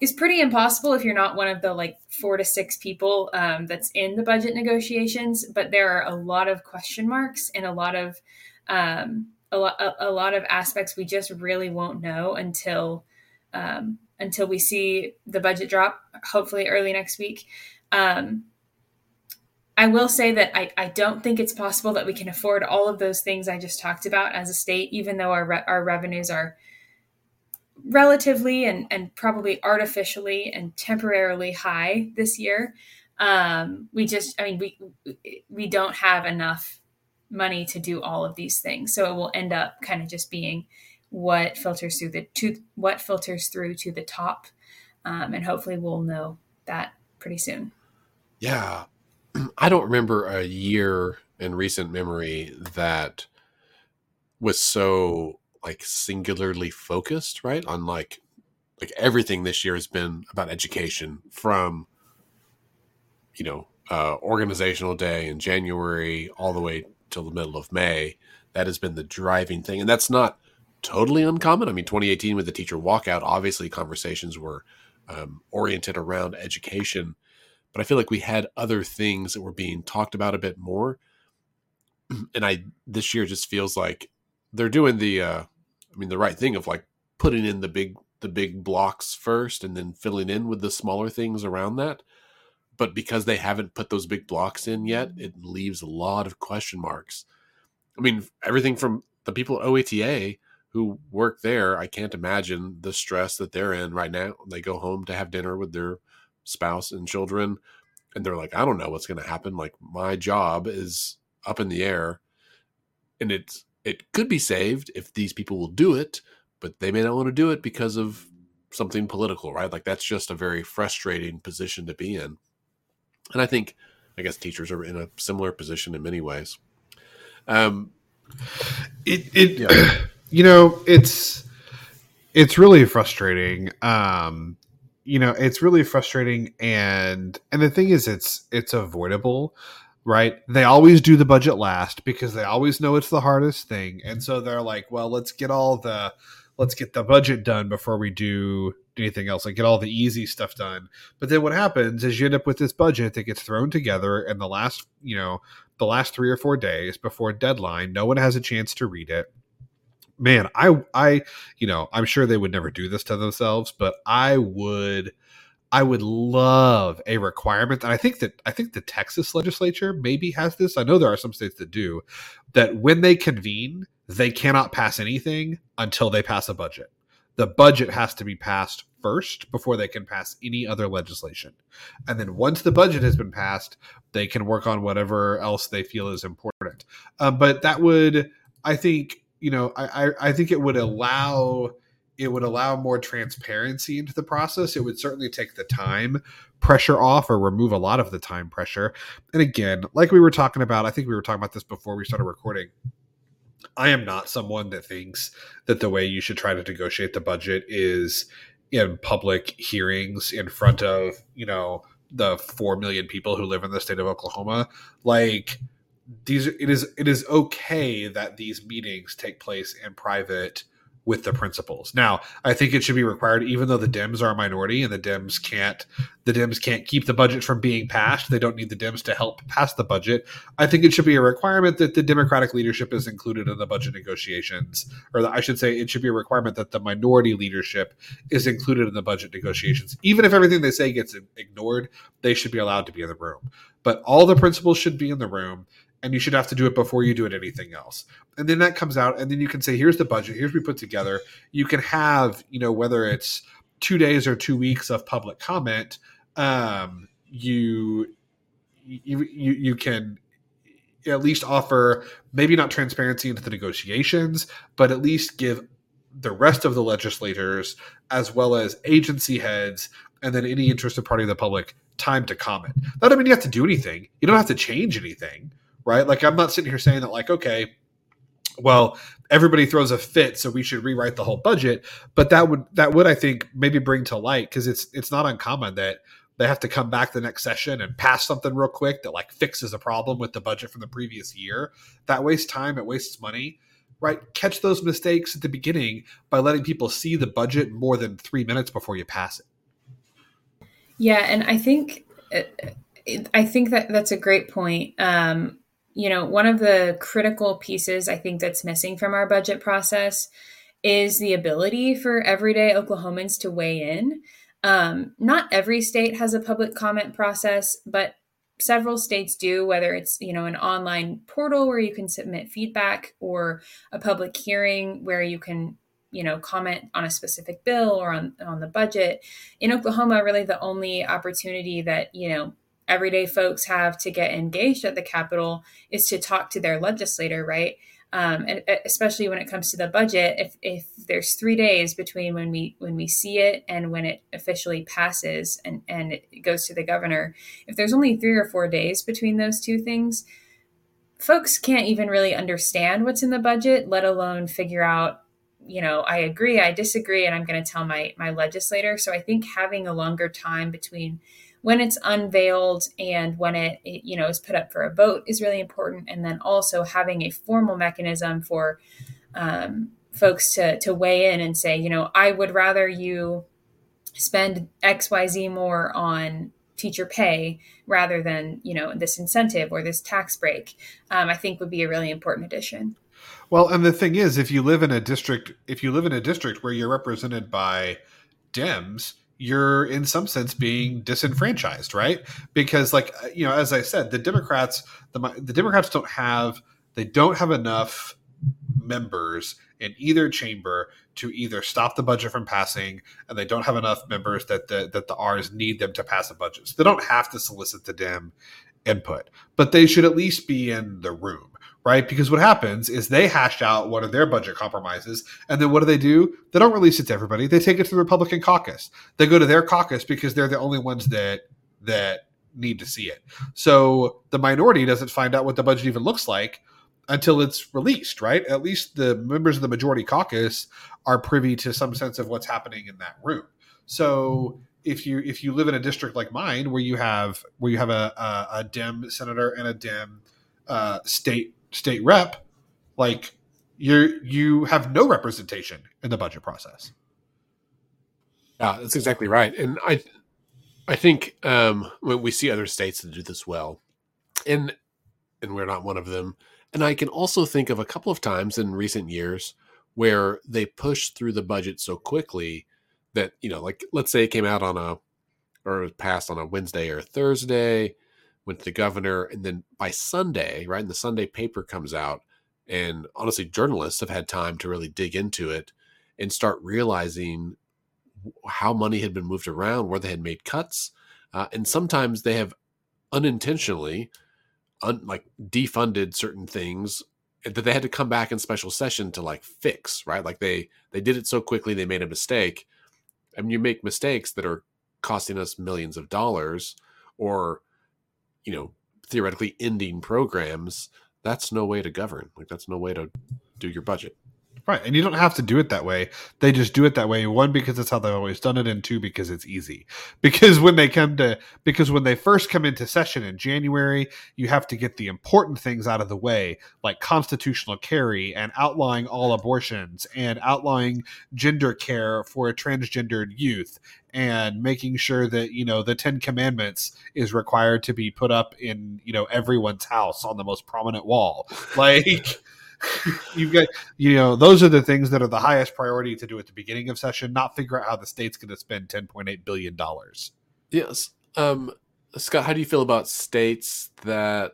is pretty impossible if you're not one of the like four to six people um, that's in the budget negotiations. But there are a lot of question marks and a lot of um, a, lot, a, a lot of aspects we just really won't know until um, until we see the budget drop, hopefully early next week. Um, I will say that I, I don't think it's possible that we can afford all of those things I just talked about as a state, even though our, re- our revenues are relatively and, and probably artificially and temporarily high this year. Um, we just, I mean, we, we don't have enough money to do all of these things. So it will end up kind of just being what filters through the to what filters through to the top, um, and hopefully we'll know that pretty soon. Yeah, [CLEARS THROAT] I don't remember a year in recent memory that was so like singularly focused, right? On like like everything this year has been about education from you know uh, organizational day in January all the way till the middle of May. That has been the driving thing, and that's not totally uncommon. I mean, 2018 with the teacher walkout, obviously conversations were um, oriented around education, but I feel like we had other things that were being talked about a bit more. [CLEARS THROAT] And I this year just feels like they're doing the, uh, I mean, the right thing of like putting in the big the big blocks first and then filling in with the smaller things around that. But because they haven't put those big blocks in yet, it leaves a lot of question marks. I mean, everything from the people at OETA who work there, I can't imagine the stress that they're in right now. They go home to have dinner with their spouse and children, and they're like, I don't know what's going to happen. Like my job is up in the air, and it's it could be saved if these people will do it, but they may not want to do it because of something political, right? Like that's just a very frustrating position to be in. And I think, I guess teachers are in a similar position in many ways. Um, it it. Yeah. [CLEARS THROAT] you know it's it's really frustrating um you know it's really frustrating and and the thing is it's it's avoidable right? They always do the budget last because they always know it's the hardest thing. And so they're like well let's get all the let's get the budget done before we do anything else like get all the easy stuff done. But then what happens is you end up with this budget that gets thrown together in the last you know the last three or four days before deadline. No one has a chance to read it. Man, I I you know, I'm sure they would never do this to themselves, but I would I would love a requirement, and I think that I think the Texas legislature maybe has this. I know there are some states that do that when they convene, they cannot pass anything until they pass a budget. The budget has to be passed first before they can pass any other legislation. And then once the budget has been passed, they can work on whatever else they feel is important. Uh, but that would, I think, you know, I, I, I think it would allow it would allow more transparency into the process. It would certainly take the time pressure off or remove a lot of the time pressure. And again, like we were talking about, I think we were talking about this before we started recording. I am not someone that thinks that the way you should try to negotiate the budget is in public hearings in front of, you know, the 4 million people who live in the state of Oklahoma. Like these it is it is okay that these meetings take place in private with the principals. Now, I think it should be required, even though the Dems are a minority and the Dems can't the Dems can't keep the budget from being passed. They don't need the Dems to help pass the budget. I think it should be a requirement that the Democratic leadership is included in the budget negotiations, or I should say, it should be a requirement that the minority leadership is included in the budget negotiations. Even if everything they say gets ignored, they should be allowed to be in the room. But all the principals should be in the room and you should have to do it before you do it anything else. And then that comes out and then you can say here's the budget. Here's what we put together. You can have you know whether it's two days or two weeks of public comment um, you you you, you can at least offer maybe not transparency into the negotiations but at least give the rest of the legislators as well as agency heads and then any interested party of the public time to comment. That doesn't mean you have to do anything. You don't have to change anything right? Like I'm not sitting here saying that like okay, well, everybody throws a fit, so we should rewrite the whole budget. But that would that would I think maybe bring to light because it's it's not uncommon that they have to come back the next session and pass something real quick that like fixes a problem with the budget from the previous year. That wastes time, it wastes money. Right? Catch those mistakes at the beginning by letting people see the budget more than three minutes before you pass it. Yeah, and I think I think that that's a great point. Um, you know, one of the critical pieces I think that's missing from our budget process is the ability for everyday Oklahomans to weigh in. Um, not every state has a public comment process, but several states do whether it's you know an online portal where you can submit feedback or a public hearing where you can you know comment on a specific bill or on on the budget in oklahoma really the only opportunity that you know everyday folks have to get engaged at the Capitol is to talk to their legislator, right? Um, and uh, especially when it comes to the budget, if, if there's three days between when we when we see it and when it officially passes and and it goes to the governor, if there's only three or four days between those two things, folks can't even really understand what's in the budget, let alone figure out you know i agree i disagree and i'm going to tell my my legislator so i think having a longer time between when it's unveiled and when it, it, you know is put up for a vote is really important. And then also having a formal mechanism for um, folks to to weigh in and say you know i would rather you spend xyz more on teacher pay rather than you know this incentive or this tax break um, i think would be a really important addition. Well and the thing is if you live in a district if you live in a district where you're represented by dems you're in some sense being disenfranchised, right? Because, like uh, you know, as I said, the Democrats, the the Democrats don't have they don't have enough members in either chamber to either stop the budget from passing, and they don't have enough members that the that the R's need them to pass a budget. So they don't have to solicit the Dem input, but they should at least be in the room right? Because what happens is they hash out one of their budget compromises, and then what do they do? They don't release it to everybody. They take it to the Republican caucus. They go to their caucus because they're the only ones that that need to see it. So the minority doesn't find out what the budget even looks like until it's released, right? At least the members of the majority caucus are privy to some sense of what's happening in that room. So if you if you live in a district like mine where you have where you have a a, a Dem senator and a Dem uh, state state rep, like you you have no representation in the budget process. Yeah, that's exactly right. And I I think um, when we see other states that do this well, and and we're not one of them. And I can also think of a couple of times in recent years where they pushed through the budget so quickly that you know, like let's say it came out on a or passed on a Wednesday or Thursday, went to the governor, and then by Sunday, right, and the Sunday paper comes out, and honestly, journalists have had time to really dig into it and start realizing how money had been moved around, where they had made cuts, uh, and sometimes they have unintentionally, un, like defunded certain things that they had to come back in special session to like fix. Right, like they they did it so quickly they made a mistake. I mean, you make mistakes that are costing us millions of dollars, or you know, theoretically ending programs. That's no way to govern. Like that's no way to do your budget. Right. And you don't have to do it that way. They just do it that way. One, because it's how they've always done it, and two, because it's easy. [LAUGHS] Because when they come to, because when they first come into session in January, you have to get the important things out of the way, like constitutional carry and outlawing all abortions and outlawing gender care for a transgendered youth and making sure that, you know, the 10 commandments is required to be put up in, you know, everyone's house on the most prominent wall. [LAUGHS] Like, [LAUGHS] you've got you know those are the things that are the highest priority to do at the beginning of session not figure out how the state's going to spend 10.8 billion dollars. Yes. Um scott how do you feel about states that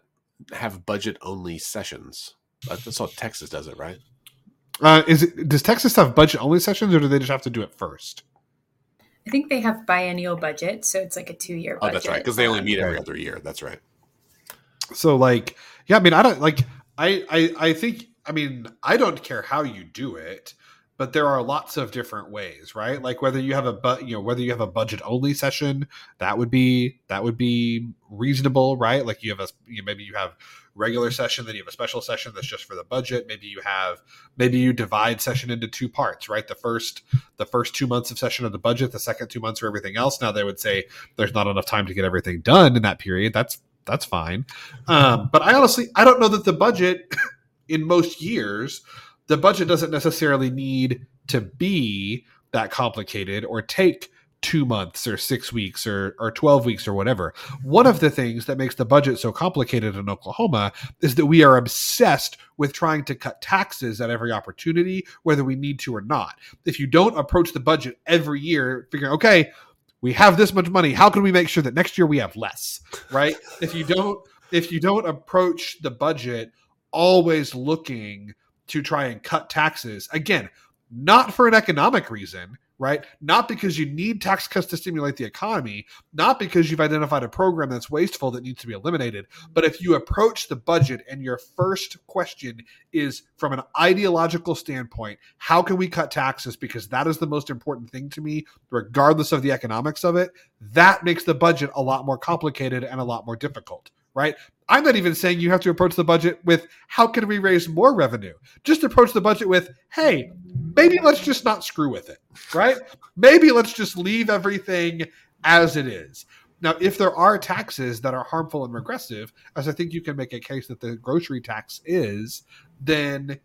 have budget only sessions that's how texas does it right? Uh is it does texas have budget only sessions or do they just have to do it first? I think they have biennial budget so it's like a two year budget. oh that's right because they only meet every other year that's right. So like yeah i mean i don't like I, I I think I mean, I don't care how you do it, but there are lots of different ways, right? Like whether you have a but you know whether you have a budget only session, that would be that would be reasonable, right? Like you have a you maybe you have regular session, then you have a special session that's just for the budget. Maybe you have maybe you divide session into two parts, right? The first the first two months of session of the budget, the second two months for everything else. Now they would say there's not enough time to get everything done in that period. That's that's fine. Um, but I honestly I don't know that the budget [LAUGHS] in most years, the budget doesn't necessarily need to be that complicated or take two months or six weeks or, or 12 weeks or whatever. One of the things that makes the budget so complicated in Oklahoma is that we are obsessed with trying to cut taxes at every opportunity, whether we need to or not. If you don't approach the budget every year, figuring, okay, we have this much money, how can we make sure that next year we have less? Right? if you don't if you don't approach the budget always looking to try and cut taxes. Again, not for an economic reason, right? Not because you need tax cuts to stimulate the economy, not because you've identified a program that's wasteful that needs to be eliminated, but if you approach the budget and your first question is from an ideological standpoint, how can we cut taxes because that is the most important thing to me regardless of the economics of it, that makes the budget a lot more complicated and a lot more difficult right? I'm not even saying you have to approach the budget with how can we raise more revenue? Just approach the budget with, hey, maybe let's just not screw with it, right? maybe let's just leave everything as it is. Now, if there are taxes that are harmful and regressive, as I think you can make a case that the grocery tax is, then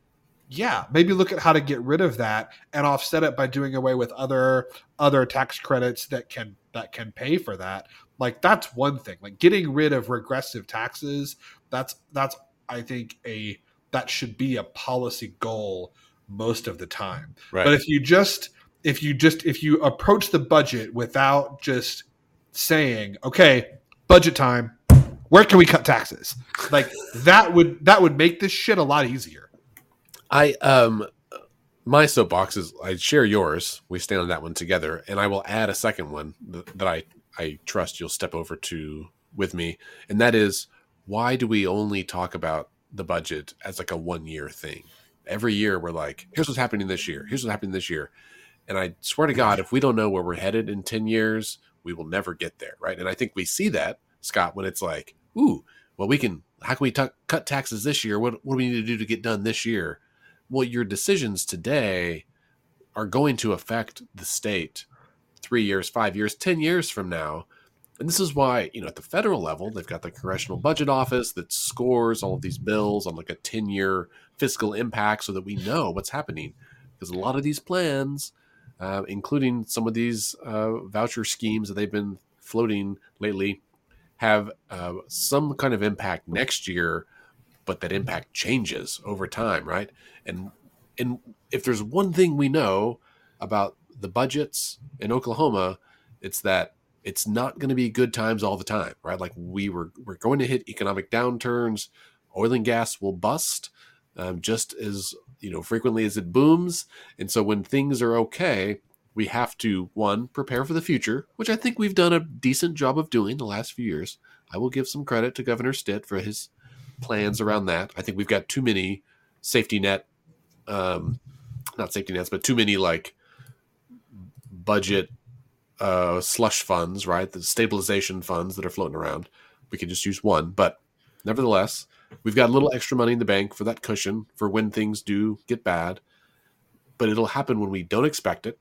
yeah, maybe look at how to get rid of that and offset it by doing away with other other tax credits that can that can pay for that. Like that's one thing. Like getting rid of regressive taxes, that's that's I think a that should be a policy goal most of the time. Right. But if you just if you just if you approach the budget without just saying, okay, budget time, where can we cut taxes? Like that would that would make this shit a lot easier. I um my soapbox is I share yours. We stand on that one together, and I will add a second one that, I I trust you'll step over to with me, and that is why do we only talk about the budget as like a one year thing? Every year we're like, here's what's happening this year. Here's what's happening this year. And I swear to God, if we don't know where we're headed in 10 years, we will never get there. Right. And I think we see that, Scott, when it's like, ooh, well, we can, how can we t- cut taxes this year? What, what do we need to do to get done this year? Well, your decisions today are going to affect the state three years, five years, 10 years from now. And this is why, you know, at the federal level, they've got the Congressional Budget Office that scores all of these bills on like a 10 year fiscal impact so that we know what's happening. Because a lot of these plans, uh, including some of these uh, voucher schemes that they've been floating lately, have uh, some kind of impact next year but that impact changes over time, right? And and if there's one thing we know about the budgets in Oklahoma, it's that it's not going to be good times all the time, right? Like we were, we're going to hit economic downturns. Oil and gas will bust um, just as you know frequently as it booms. And so when things are okay, we have to one prepare for the future, which I think we've done a decent job of doing the last few years. I will give some credit to Governor Stitt for his plans around that. I think we've got too many safety net, um, not safety nets, but too many like budget uh, slush funds, right? The stabilization funds that are floating around. We can just use one, but nevertheless, we've got a little extra money in the bank for that cushion for when things do get bad. But it'll happen when we don't expect it,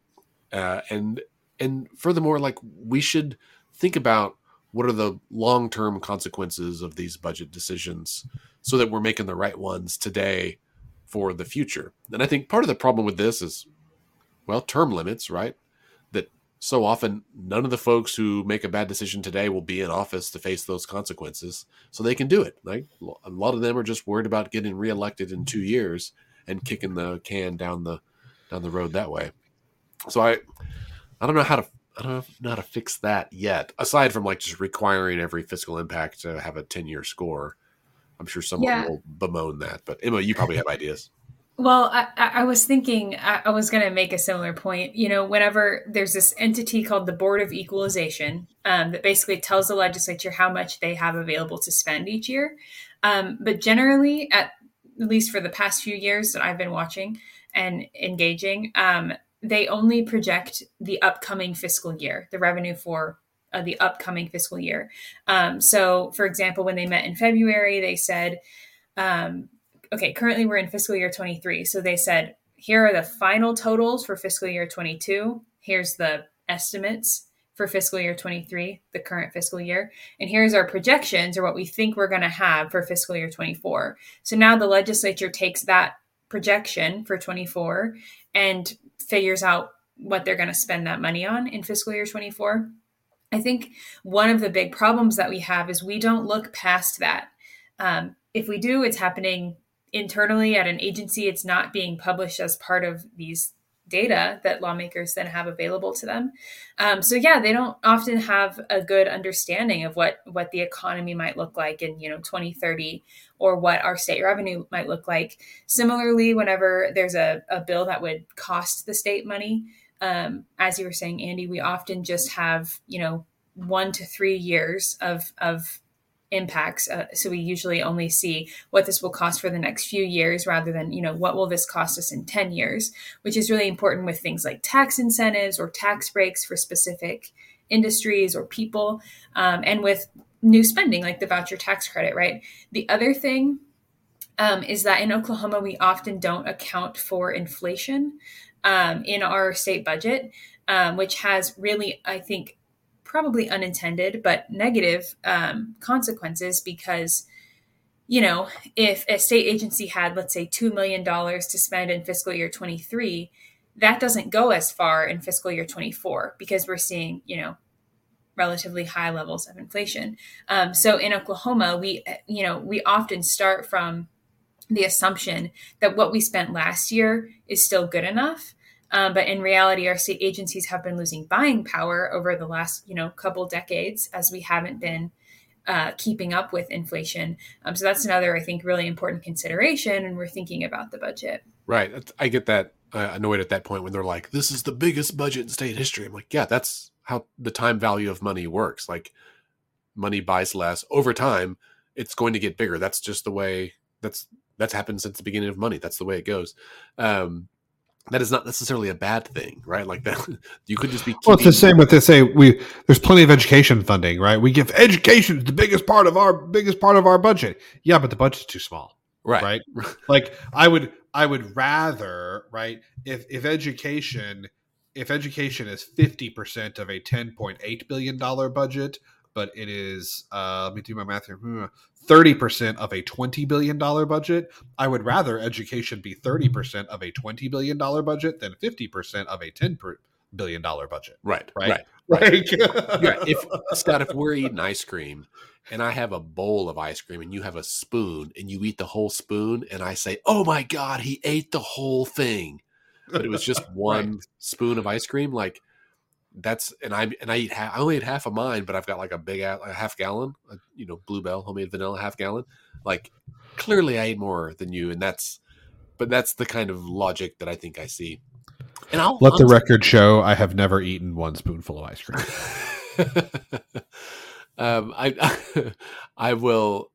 uh, and and furthermore, like we should think about what are the long term consequences of these budget decisions, so that we're making the right ones today for the future. And I think part of the problem with this is, well, term limits, right? That so often none of the folks who make a bad decision today will be in office to face those consequences so they can do it like a lot of them are just worried about getting reelected in two years and kicking the can down the down the road that way so i i don't know how to i don't know how to fix that yet aside from like just requiring every fiscal impact to have a 10 year score i'm sure someone yeah. will bemoan that but emma you probably have ideas well, I, I was thinking, I was going to make a similar point. You know, whenever there's this entity called the Board of Equalization um, that basically tells the legislature how much they have available to spend each year. Um, but generally, at, at least for the past few years that I've been watching and engaging, um, they only project the upcoming fiscal year, the revenue for uh, the upcoming fiscal year. Um, so, for example, when they met in February, they said, um, okay, currently we're in fiscal year 23. So they said, here are the final totals for fiscal year 22. Here's the estimates for fiscal year 23, the current fiscal year. And here's our projections or what we think we're going to have for fiscal year 24. So now the legislature takes that projection for 24 and figures out what they're going to spend that money on in fiscal year 24. I think one of the big problems that we have is we don't look past that. Um, if we do, it's happening internally at an agency, it's not being published as part of these data that lawmakers then have available to them. Um, so yeah, they don't often have a good understanding of what what the economy might look like in you know 2030 or what our state revenue might look like. Similarly, whenever there's a, a bill that would cost the state money, um, as you were saying, Andy, we often just have you know one to three years of of impacts. Uh, so we usually only see what this will cost for the next few years rather than, you know, what will this cost us in 10 years, which is really important with things like tax incentives or tax breaks for specific industries or people, um, and with new spending like the voucher tax credit, right? The other thing um, is that in Oklahoma, we often don't account for inflation um, in our state budget, um, which has really, I think, probably unintended but negative um, consequences because you know if a state agency had let's say $2 million to spend in fiscal year 23 that doesn't go as far in fiscal year 24 because we're seeing you know relatively high levels of inflation. Um, so in oklahoma we you know we often start from the assumption that what we spent last year is still good enough um, but in reality, our state agencies have been losing buying power over the last, you know, couple decades as we haven't been uh, keeping up with inflation. Um, so that's another, I think, really important consideration. And we're thinking about the budget. Right. I get that uh, annoyed at that point when they're like, "This is the biggest budget in state history." I'm like, "Yeah, that's how the time value of money works. Like, money buys less over time. It's going to get bigger. That's just the way. That's that's happened since the beginning of money. That's the way it goes." Um, that is not necessarily a bad thing, right? Like that, [LAUGHS] you could just be. Well, it's the same with this. Say we there's plenty of education funding, right? We give education the biggest part of our biggest part of our budget. Yeah, but the budget's too small, right? Right. [LAUGHS] like I would, I would rather, right? If if education, if education is fifty percent of a ten point eight billion dollar budget, but it is uh, let me do my math here. 30% of a $20 billion budget. I would rather education be 30% of a $20 billion budget than 50% of a $10 billion budget. Right. Right. Right. [LAUGHS] [LAUGHS] Yeah. If Scott, if we're eating ice cream and I have a bowl of ice cream and you have a spoon and you eat the whole spoon and I say, Oh my God, he ate the whole thing. But it was just [LAUGHS] one right. spoon of ice cream. Like that's and I and I eat half, I only eat half of mine, but I've got like a big a half gallon, a, you know, Blue Bell homemade vanilla half gallon. Like clearly, I ate more than you, and that's but that's the kind of logic that I think I see. And I'll let the record show I have never eaten one spoonful of ice cream. [LAUGHS] um, I [LAUGHS] I will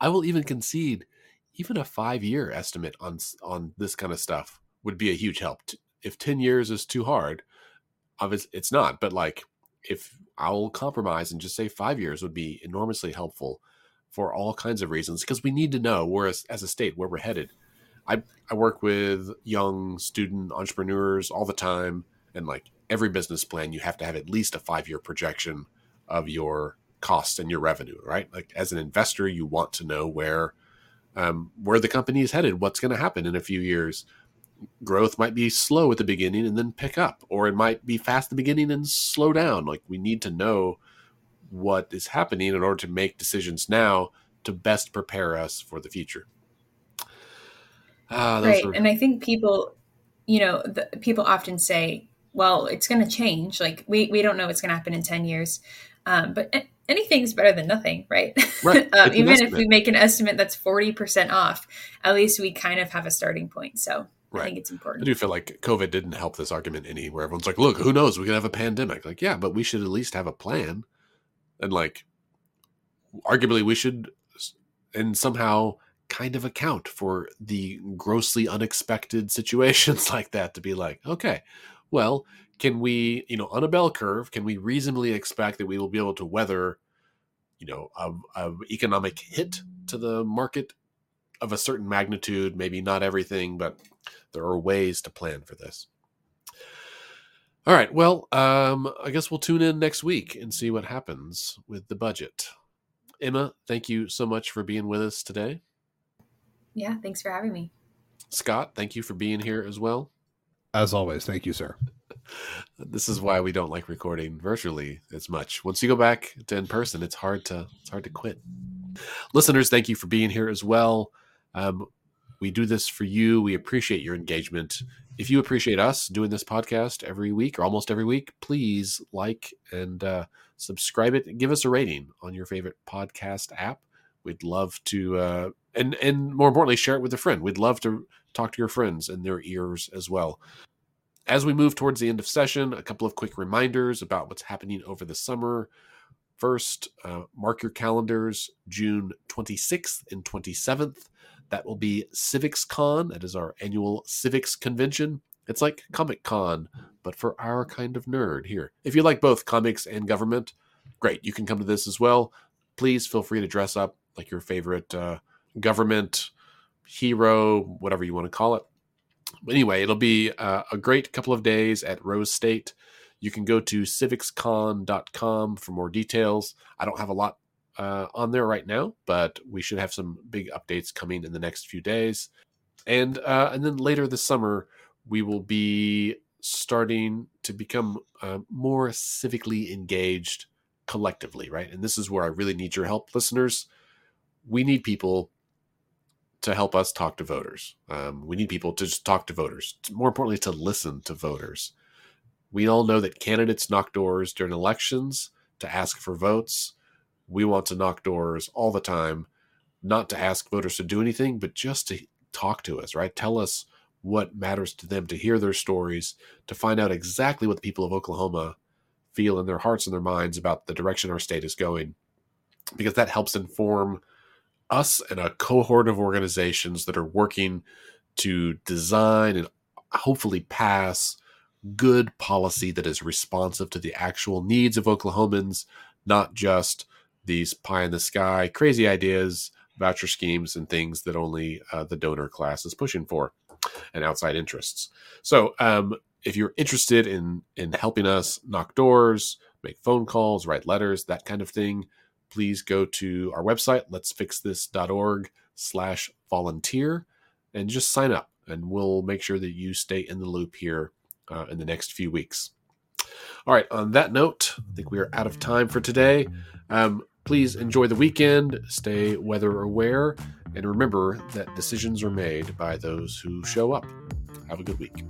I will even concede even a five year estimate on on this kind of stuff would be a huge help. If ten years is too hard, obviously it's not. But like if I'll compromise and just say five years would be enormously helpful for all kinds of reasons because we need to know where as, a state where we're headed. I I work with young student entrepreneurs all the time, and like every business plan, you have to have at least a five year projection of your costs and your revenue, right? Like as an investor, you want to know where um, where the company is headed, what's going to happen in a few years. Growth might be slow at the beginning and then pick up, or it might be fast at the beginning and slow down. Like we need to know what is happening in order to make decisions now to best prepare us for the future. Ah, right, were... and I think people, you know, the, people often say, "Well, it's going to change. Like we we don't know what's going to happen in ten years." Um, but anything's better than nothing, right? Right. [LAUGHS] um, even if we make an estimate that's 40% off, at least we kind of have a starting point. So right. I think it's important. I do feel like COVID didn't help this argument any, where everyone's like, look, who knows? We could have a pandemic. Like, yeah, but we should at least have a plan. And like, arguably, we should, and somehow kind of account for the grossly unexpected [LAUGHS] situations [LAUGHS] like that to be like, okay, well, can we, you know, on a bell curve, can we reasonably expect that we will be able to weather, you know, a, a economic hit to the market of a certain magnitude? Maybe not everything, but there are ways to plan for this. All right. Well, um, I guess we'll tune in next week and see what happens with the budget. Emma, thank you so much for being with us today. Yeah, thanks for having me. Scott, thank you for being here as well. As always, thank you, sir. [LAUGHS] this is why we don't like recording virtually as much. Once you go back to in person, it's hard to it's hard to quit. Listeners, thank you for being here as well. Um, we do this for you. We appreciate your engagement. If you appreciate us doing this podcast every week or almost every week, please like and uh, subscribe it. Give us a rating on your favorite podcast app. We'd love to, uh, and and more importantly, share it with a friend. We'd love to talk to your friends in their ears as well. As we move towards the end of session, a couple of quick reminders about what's happening over the summer. First, uh, mark your calendars June 26th and 27th. That will be Civics Con. That is our annual civics convention. It's like Comic Con, but for our kind of nerd here. If you like both comics and government, great. You can come to this as well. Please feel free to dress up like your favorite uh, government hero, whatever you want to call it. But anyway, it'll be uh, a great couple of days at Rose State. You can go to civicscon.com for more details. I don't have a lot uh, on there right now, but we should have some big updates coming in the next few days. And uh, and then later this summer, we will be starting to become uh, more civically engaged collectively, right? And this is where I really need your help, listeners we need people to help us talk to voters. Um, we need people to just talk to voters. More importantly, to listen to voters. We all know that candidates knock doors during elections to ask for votes. We want to knock doors all the time, not to ask voters to do anything, but just to talk to us, right? Tell us what matters to them, to hear their stories, to find out exactly what the people of Oklahoma feel in their hearts and their minds about the direction our state is going, because that helps inform us and a cohort of organizations that are working to design and hopefully pass good policy that is responsive to the actual needs of Oklahomans, not just these pie in the sky crazy ideas, voucher schemes, and things that only uh, the donor class is pushing for and outside interests. So, um, if you're interested in in helping us knock doors, make phone calls, write letters, that kind of thing, please go to our website, let'sfixthis.org slash volunteer, and just sign up. And we'll make sure that you stay in the loop here uh, in the next few weeks. All right, on that note, I think we are out of time for today. Um, please enjoy the weekend, stay weather aware, and remember that decisions are made by those who show up. Have a good week.